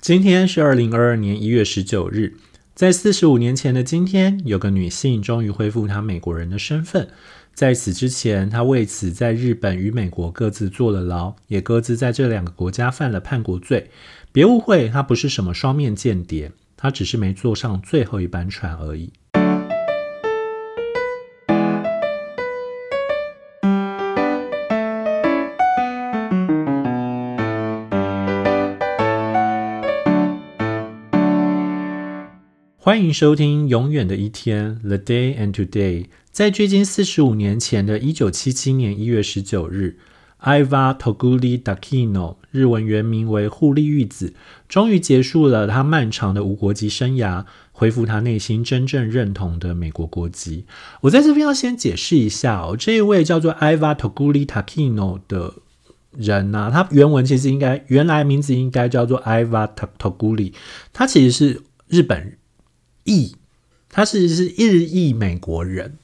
今天是二零二二年一月十九日，在四十五年前的今天，有个女性终于恢复她美国人的身份。在此之前，她为此在日本与美国各自坐了牢，也各自在这两个国家犯了叛国罪。别误会，她不是什么双面间谍，她只是没坐上最后一班船而已。欢迎收听《永远的一天》（The Day and Today）。在距今四十五年前的一九七七年一月十九日，Iva Toguri Dakino（ 日文原名为户利玉子）终于结束了他漫长的无国籍生涯，恢复他内心真正认同的美国国籍。我在这边要先解释一下哦，这一位叫做 Iva Toguri Dakino 的人呢，他原文其实应该原来名字应该叫做 Iva Toguri，他其实是日本。裔，他是是日裔美国人。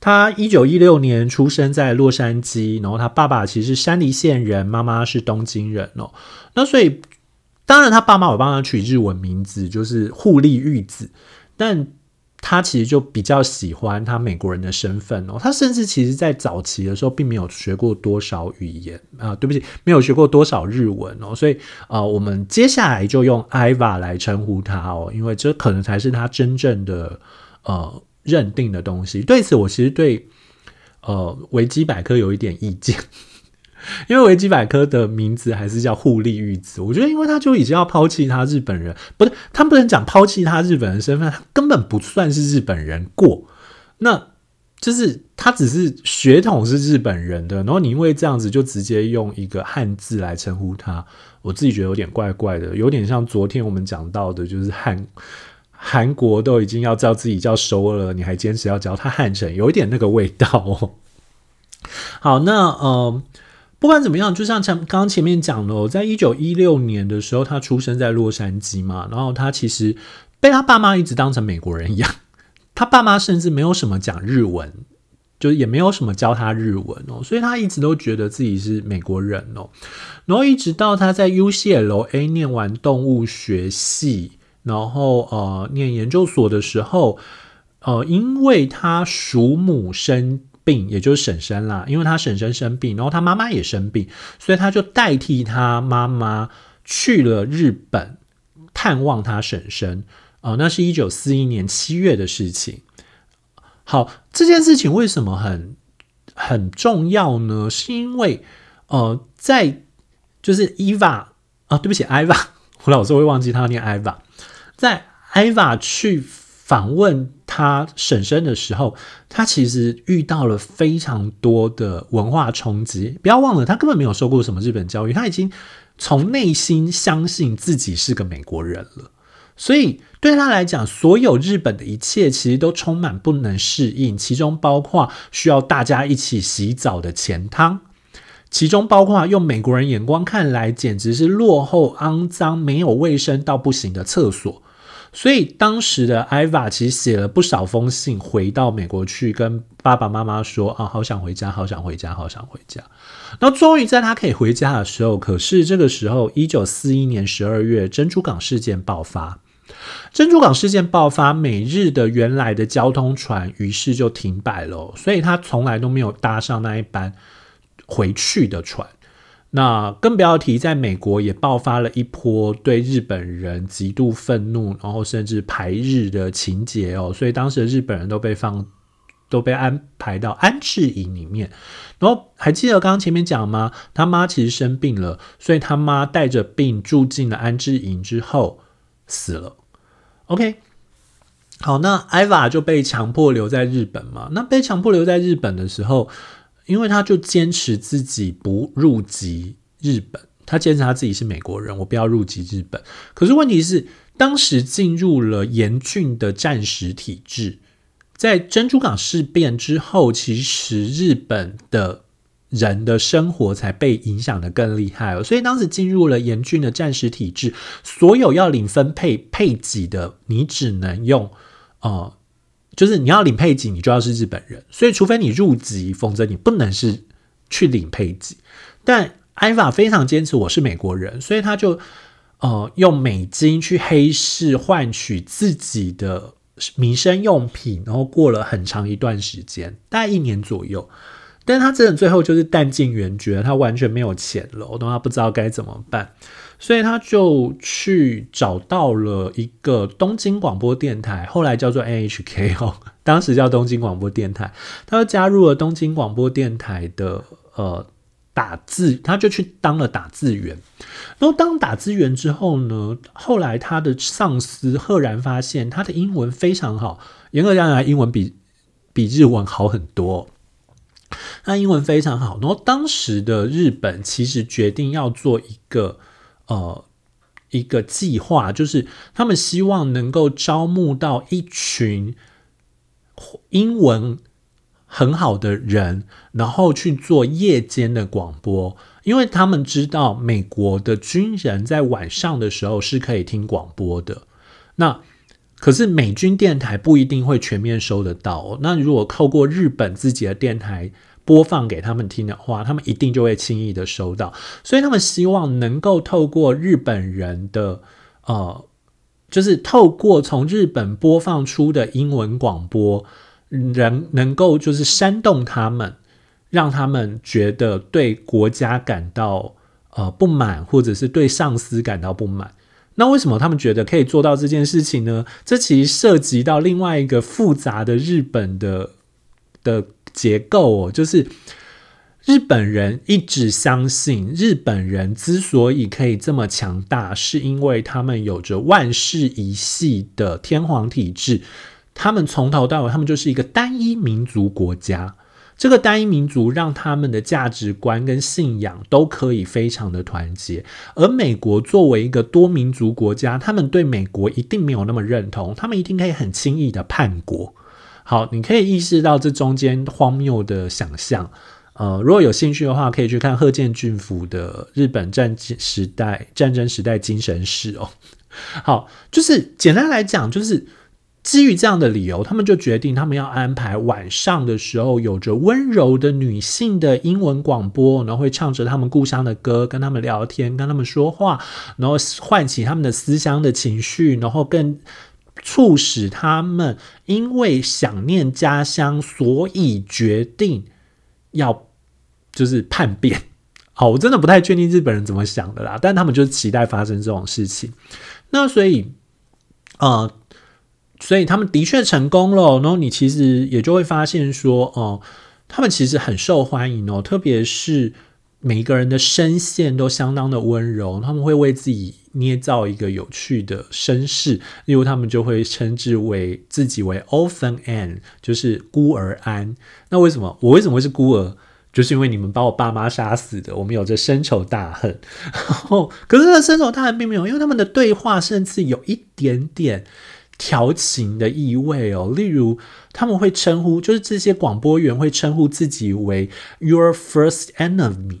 他一九一六年出生在洛杉矶，然后他爸爸其实是山梨县人，妈妈是东京人哦。那所以当然他爸妈有帮他取日文名字，就是互利玉子，但。他其实就比较喜欢他美国人的身份哦，他甚至其实在早期的时候并没有学过多少语言啊，对不起，没有学过多少日文哦，所以啊，我们接下来就用 Iva 来称呼他哦，因为这可能才是他真正的呃认定的东西。对此，我其实对呃维基百科有一点意见。因为维基百科的名字还是叫互利玉子，我觉得因为他就已经要抛弃他日本人，不是他不能讲抛弃他日本人身份，他根本不算是日本人过，那就是他只是血统是日本人的，然后你因为这样子就直接用一个汉字来称呼他，我自己觉得有点怪怪的，有点像昨天我们讲到的，就是汉韩国都已经要叫自己叫首尔了，你还坚持要叫他汉城，有一点那个味道哦。好，那呃。不管怎么样，就像前刚刚前面讲的，在一九一六年的时候，他出生在洛杉矶嘛，然后他其实被他爸妈一直当成美国人一样，他爸妈甚至没有什么讲日文，就是也没有什么教他日文哦，所以他一直都觉得自己是美国人哦。然后一直到他在 UCLA 念完动物学系，然后呃念研究所的时候，呃，因为他属母生。病，也就是婶婶啦，因为他婶婶生病，然后他妈妈也生病，所以他就代替他妈妈去了日本探望他婶婶。哦，那是一九四一年七月的事情。好，这件事情为什么很很重要呢？是因为呃，在就是 Eva 啊，对不起，Eva，我老是会忘记他念 Eva，在 Eva 去。访问他婶婶的时候，他其实遇到了非常多的文化冲击。不要忘了，他根本没有受过什么日本教育，他已经从内心相信自己是个美国人了。所以对他来讲，所有日本的一切其实都充满不能适应，其中包括需要大家一起洗澡的钱汤，其中包括用美国人眼光看来简直是落后、肮脏、没有卫生到不行的厕所。所以当时的艾娃其实写了不少封信回到美国去，跟爸爸妈妈说啊，好想回家，好想回家，好想回家。然后终于在他可以回家的时候，可是这个时候，一九四一年十二月珍珠港事件爆发。珍珠港事件爆发，美日的原来的交通船于是就停摆了，所以他从来都没有搭上那一班回去的船。那更不要提，在美国也爆发了一波对日本人极度愤怒，然后甚至排日的情节哦，所以当时的日本人都被放，都被安排到安置营里面。然后还记得刚刚前面讲吗？他妈其实生病了，所以他妈带着病住进了安置营之后死了。OK，好，那艾娃就被强迫留在日本嘛？那被强迫留在日本的时候。因为他就坚持自己不入籍日本，他坚持他自己是美国人，我不要入籍日本。可是问题是，当时进入了严峻的战时体制，在珍珠港事变之后，其实日本的人的生活才被影响的更厉害哦。所以当时进入了严峻的战时体制，所有要领分配配给的，你只能用哦。就是你要领配给，你就要是日本人，所以除非你入籍，否则你不能是去领配给。但艾法非常坚持我是美国人，所以他就呃用美金去黑市换取自己的民生用品，然后过了很长一段时间，大概一年左右。但他真的最后就是弹尽援绝，他完全没有钱了，我都他不知道该怎么办，所以他就去找到了一个东京广播电台，后来叫做 NHK 哦，当时叫东京广播电台，他加入了东京广播电台的呃打字，他就去当了打字员。然后当打字员之后呢，后来他的上司赫然发现他的英文非常好，严格讲来，英文比比日文好很多。他英文非常好，然后当时的日本其实决定要做一个呃一个计划，就是他们希望能够招募到一群英文很好的人，然后去做夜间的广播，因为他们知道美国的军人在晚上的时候是可以听广播的。那可是美军电台不一定会全面收得到，那如果透过日本自己的电台。播放给他们听的话，他们一定就会轻易的收到，所以他们希望能够透过日本人的呃，就是透过从日本播放出的英文广播，能能够就是煽动他们，让他们觉得对国家感到呃不满，或者是对上司感到不满。那为什么他们觉得可以做到这件事情呢？这其实涉及到另外一个复杂的日本的的。结构哦，就是日本人一直相信，日本人之所以可以这么强大，是因为他们有着万世一系的天皇体制。他们从头到尾，他们就是一个单一民族国家。这个单一民族让他们的价值观跟信仰都可以非常的团结。而美国作为一个多民族国家，他们对美国一定没有那么认同，他们一定可以很轻易的叛国。好，你可以意识到这中间荒谬的想象。呃，如果有兴趣的话，可以去看贺建俊夫的《日本战时代战争时代精神史》哦。好，就是简单来讲，就是基于这样的理由，他们就决定他们要安排晚上的时候有着温柔的女性的英文广播，然后会唱着他们故乡的歌，跟他们聊天，跟他们说话，然后唤起他们的思乡的情绪，然后更。促使他们因为想念家乡，所以决定要就是叛变。好，我真的不太确定日本人怎么想的啦，但他们就是期待发生这种事情。那所以，呃，所以他们的确成功了。然后你其实也就会发现说，哦，他们其实很受欢迎哦，特别是。每一个人的声线都相当的温柔，他们会为自己捏造一个有趣的身世，例如他们就会称之为自己为 orphan Ann”，就是孤儿安。那为什么我为什么会是孤儿？就是因为你们把我爸妈杀死的，我们有着深仇大恨。然后，可是这深仇大恨并没有，因为他们的对话甚至有一点点调情的意味哦。例如，他们会称呼，就是这些广播员会称呼自己为 Your First Enemy。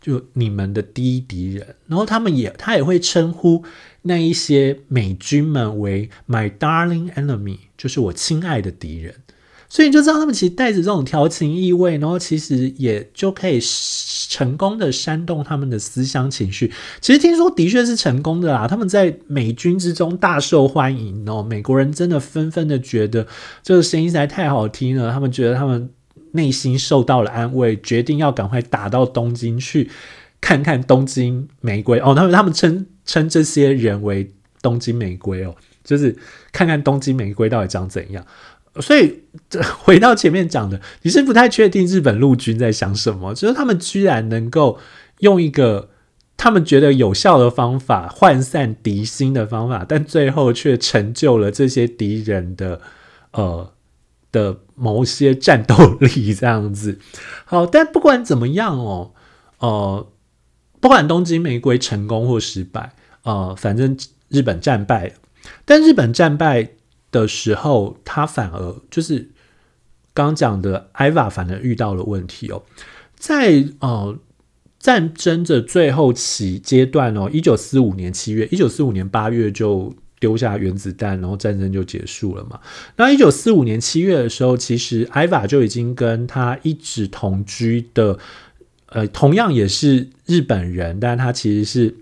就你们的第一敌人，然后他们也他也会称呼那一些美军们为 my darling enemy，就是我亲爱的敌人。所以你就知道他们其实带着这种调情意味，然后其实也就可以成功的煽动他们的思乡情绪。其实听说的确是成功的啦，他们在美军之中大受欢迎哦，美国人真的纷纷的觉得这个声音实在太好听了，他们觉得他们。内心受到了安慰，决定要赶快打到东京去看看东京玫瑰哦。他们他们称称这些人为东京玫瑰哦，就是看看东京玫瑰到底长怎样。所以回到前面讲的，你是不太确定日本陆军在想什么，就是他们居然能够用一个他们觉得有效的方法涣散敌心的方法，但最后却成就了这些敌人的呃。的某些战斗力这样子，好，但不管怎么样哦，呃，不管东京玫瑰成功或失败，呃，反正日本战败。但日本战败的时候，他反而就是刚讲的艾娃，反而遇到了问题哦，在呃战争的最后期阶段哦，一九四五年七月，一九四五年八月就。丢下原子弹，然后战争就结束了嘛？那一九四五年七月的时候，其实艾娃就已经跟他一直同居的，呃，同样也是日本人，但他其实是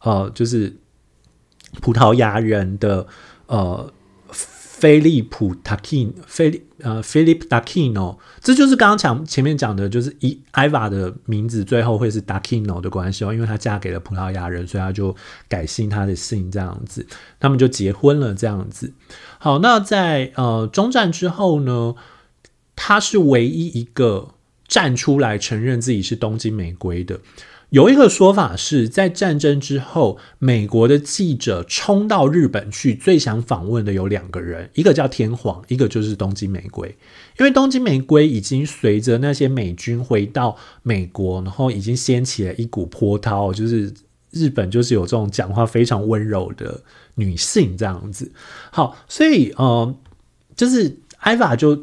呃，就是葡萄牙人的呃。菲利普·塔基菲利呃菲利普·达基诺，这就是刚刚讲前面讲的，就是伊艾娃的名字最后会是达基诺的关系哦，因为她嫁给了葡萄牙人，所以她就改姓她的姓这样子，他们就结婚了这样子。好，那在呃中战之后呢，他是唯一一个站出来承认自己是东京玫瑰的。有一个说法是在战争之后，美国的记者冲到日本去，最想访问的有两个人，一个叫天皇，一个就是东京玫瑰。因为东京玫瑰已经随着那些美军回到美国，然后已经掀起了一股波涛，就是日本就是有这种讲话非常温柔的女性这样子。好，所以呃，就是艾娃就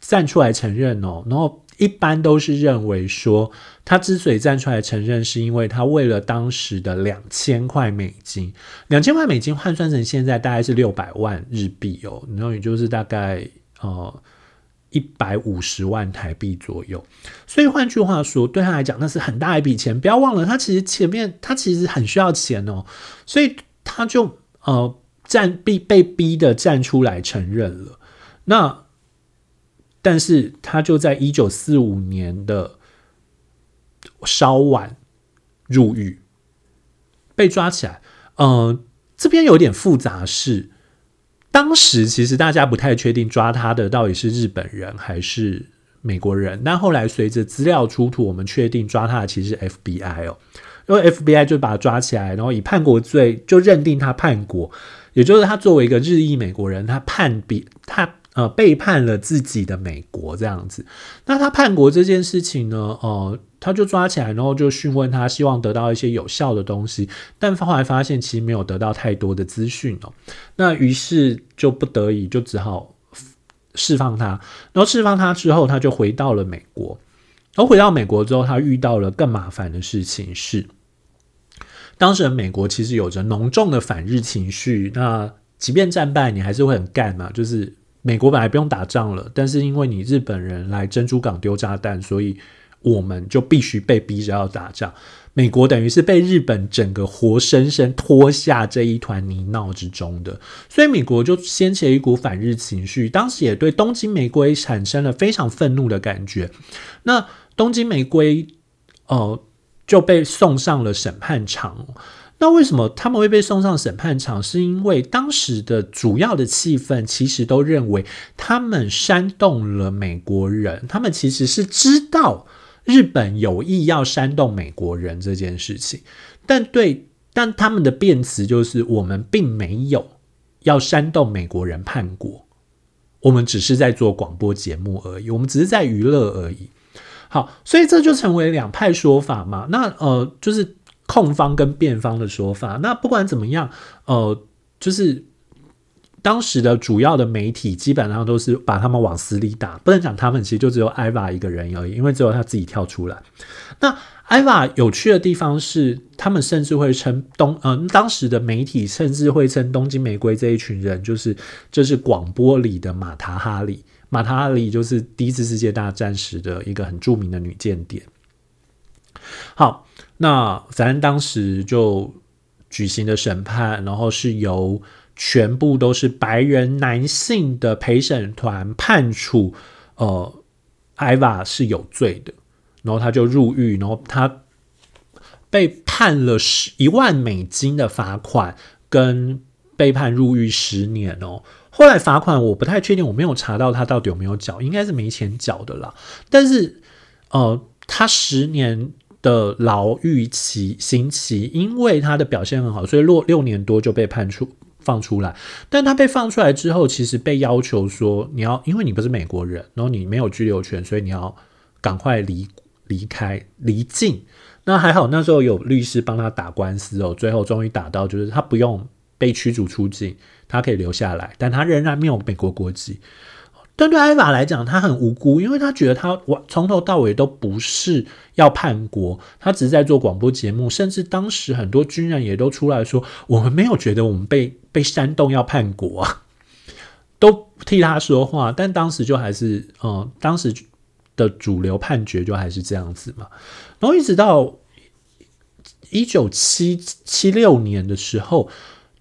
站出来承认哦，然后。一般都是认为说，他之所以站出来承认，是因为他为了当时的两千块美金，两千块美金换算成现在大概是六百万日币哦，然后也就是大概呃一百五十万台币左右。所以换句话说，对他来讲那是很大一笔钱。不要忘了，他其实前面他其实很需要钱哦，所以他就呃站逼被逼的站出来承认了。那。但是他就在一九四五年的稍晚入狱，被抓起来。嗯，这边有点复杂，是当时其实大家不太确定抓他的到底是日本人还是美国人。但后来随着资料出土，我们确定抓他的其实是 FBI 哦，因为 FBI 就把他抓起来，然后以叛国罪就认定他叛国，也就是他作为一个日裔美国人，他叛比他。呃，背叛了自己的美国这样子，那他叛国这件事情呢？呃，他就抓起来，然后就讯问他，希望得到一些有效的东西，但后来发现其实没有得到太多的资讯哦。那于是就不得已就只好释放他，然后释放他之后，他就回到了美国。然后回到美国之后，他遇到了更麻烦的事情是，当时的美国其实有着浓重的反日情绪。那即便战败，你还是会很干嘛？就是。美国本来不用打仗了，但是因为你日本人来珍珠港丢炸弹，所以我们就必须被逼着要打仗。美国等于是被日本整个活生生拖下这一团泥淖之中的，所以美国就掀起了一股反日情绪，当时也对东京玫瑰产生了非常愤怒的感觉。那东京玫瑰，呃，就被送上了审判场。那为什么他们会被送上审判场？是因为当时的主要的气氛其实都认为他们煽动了美国人，他们其实是知道日本有意要煽动美国人这件事情，但对，但他们的辩词就是我们并没有要煽动美国人叛国，我们只是在做广播节目而已，我们只是在娱乐而已。好，所以这就成为两派说法嘛。那呃，就是。控方跟辩方的说法，那不管怎么样，呃，就是当时的主要的媒体基本上都是把他们往死里打，不能讲他们，其实就只有艾娃一个人而已，因为只有他自己跳出来。那艾娃有趣的地方是，他们甚至会称东，嗯，当时的媒体甚至会称东京玫瑰这一群人，就是就是广播里的马塔哈里，马塔哈里就是第一次世界大战时的一个很著名的女间谍。好。那咱当时就举行的审判，然后是由全部都是白人男性的陪审团判处，呃，艾娃是有罪的，然后他就入狱，然后他被判了十一万美金的罚款，跟被判入狱十年哦。后来罚款我不太确定，我没有查到他到底有没有缴，应该是没钱缴的啦。但是，呃，他十年。的牢狱期刑期，因为他的表现很好，所以落六年多就被判处放出来。但他被放出来之后，其实被要求说，你要因为你不是美国人，然后你没有居留权，所以你要赶快离离开离境。那还好，那时候有律师帮他打官司哦，最后终于打到，就是他不用被驱逐出境，他可以留下来，但他仍然没有美国国籍。但对艾娃来讲，他很无辜，因为他觉得他我从头到尾都不是要叛国，他只是在做广播节目，甚至当时很多军人也都出来说，我们没有觉得我们被被煽动要叛国啊，都替他说话。但当时就还是，嗯，当时的主流判决就还是这样子嘛。然后一直到一九七七六年的时候，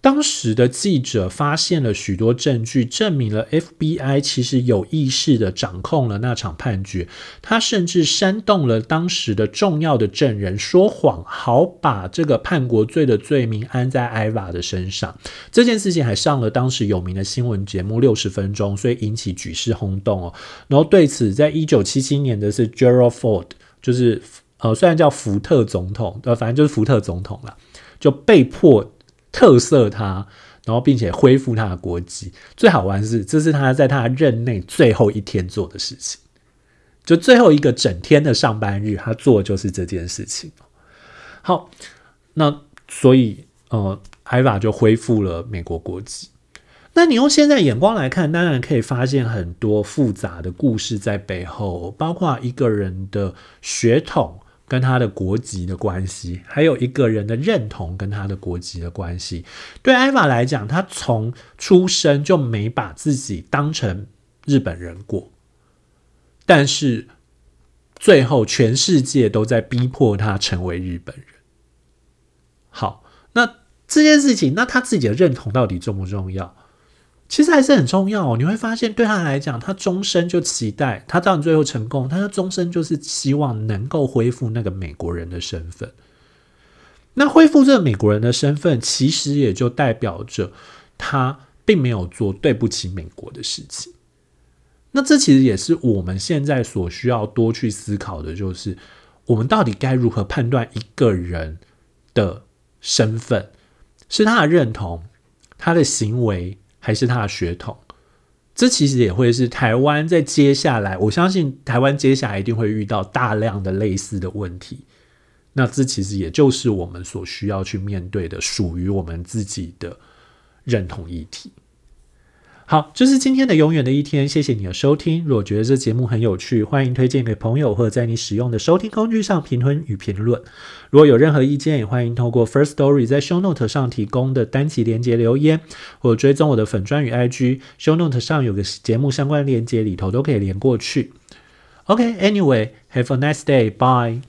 当时的记者发现了许多证据，证明了 FBI 其实有意识的掌控了那场判决。他甚至煽动了当时的重要的证人说谎，好把这个叛国罪的罪名安在艾娃的身上。这件事情还上了当时有名的新闻节目《六十分钟》，所以引起举世轰动哦。然后对此，在一九七七年的是 Gerald Ford，就是呃，虽然叫福特总统，呃，反正就是福特总统了，就被迫。特色他，然后并且恢复他的国籍。最好玩是，这是他在他任内最后一天做的事情，就最后一个整天的上班日，他做的就是这件事情。好，那所以呃，艾娃就恢复了美国国籍。那你用现在眼光来看，当然可以发现很多复杂的故事在背后，包括一个人的血统。跟他的国籍的关系，还有一个人的认同跟他的国籍的关系。对艾玛来讲，他从出生就没把自己当成日本人过，但是最后全世界都在逼迫他成为日本人。好，那这件事情，那他自己的认同到底重不重要？其实还是很重要哦。你会发现，对他来讲，他终身就期待他当然最后成功，他终身就是希望能够恢复那个美国人的身份。那恢复这个美国人的身份，其实也就代表着他并没有做对不起美国的事情。那这其实也是我们现在所需要多去思考的，就是我们到底该如何判断一个人的身份，是他的认同，他的行为。还是他的血统，这其实也会是台湾在接下来，我相信台湾接下来一定会遇到大量的类似的问题。那这其实也就是我们所需要去面对的，属于我们自己的认同议题。好，这是今天的永远的一天，谢谢你的收听。如果觉得这节目很有趣，欢迎推荐给朋友，或者在你使用的收听工具上评论与评论。如果有任何意见，也欢迎透过 First Story 在 Show Note 上提供的单集连接留言，或追踪我的粉专与 IG。Show Note 上有个节目相关连接，里头都可以连过去。OK，Anyway，Have a nice day，Bye。